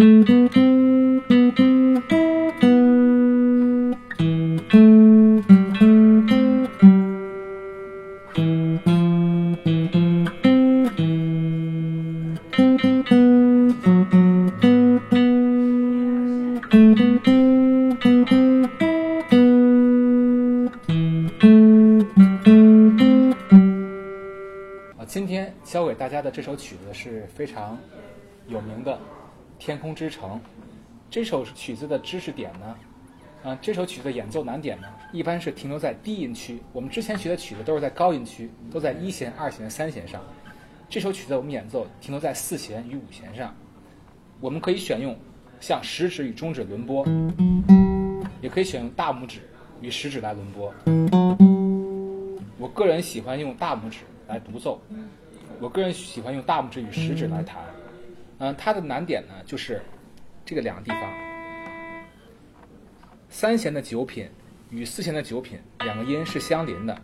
啊，今天教给大家的这首曲子是非常有名的《天空之城》。这首曲子的知识点呢，啊，这首曲子的演奏难点呢，一般是停留在低音区。我们之前学的曲子都是在高音区，都在一弦、二弦、三弦上。这首曲子我们演奏停留在四弦与五弦上。我们可以选用像食指与中指轮拨，也可以选用大拇指与食指来轮拨。我个人喜欢用大拇指来独奏，我个人喜欢用大拇指与食指来弹。嗯，它的难点呢就是这个两个地方，三弦的九品与四弦的九品两个音是相邻的。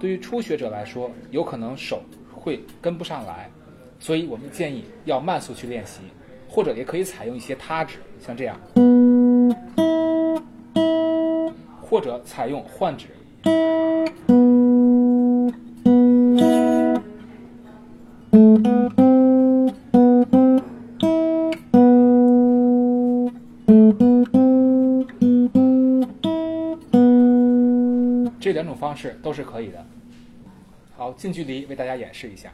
对于初学者来说，有可能手会跟不上来，所以我们建议要慢速去练习，或者也可以采用一些他指，像这样，或者采用换指。这两种方式都是可以的，好，近距离为大家演示一下。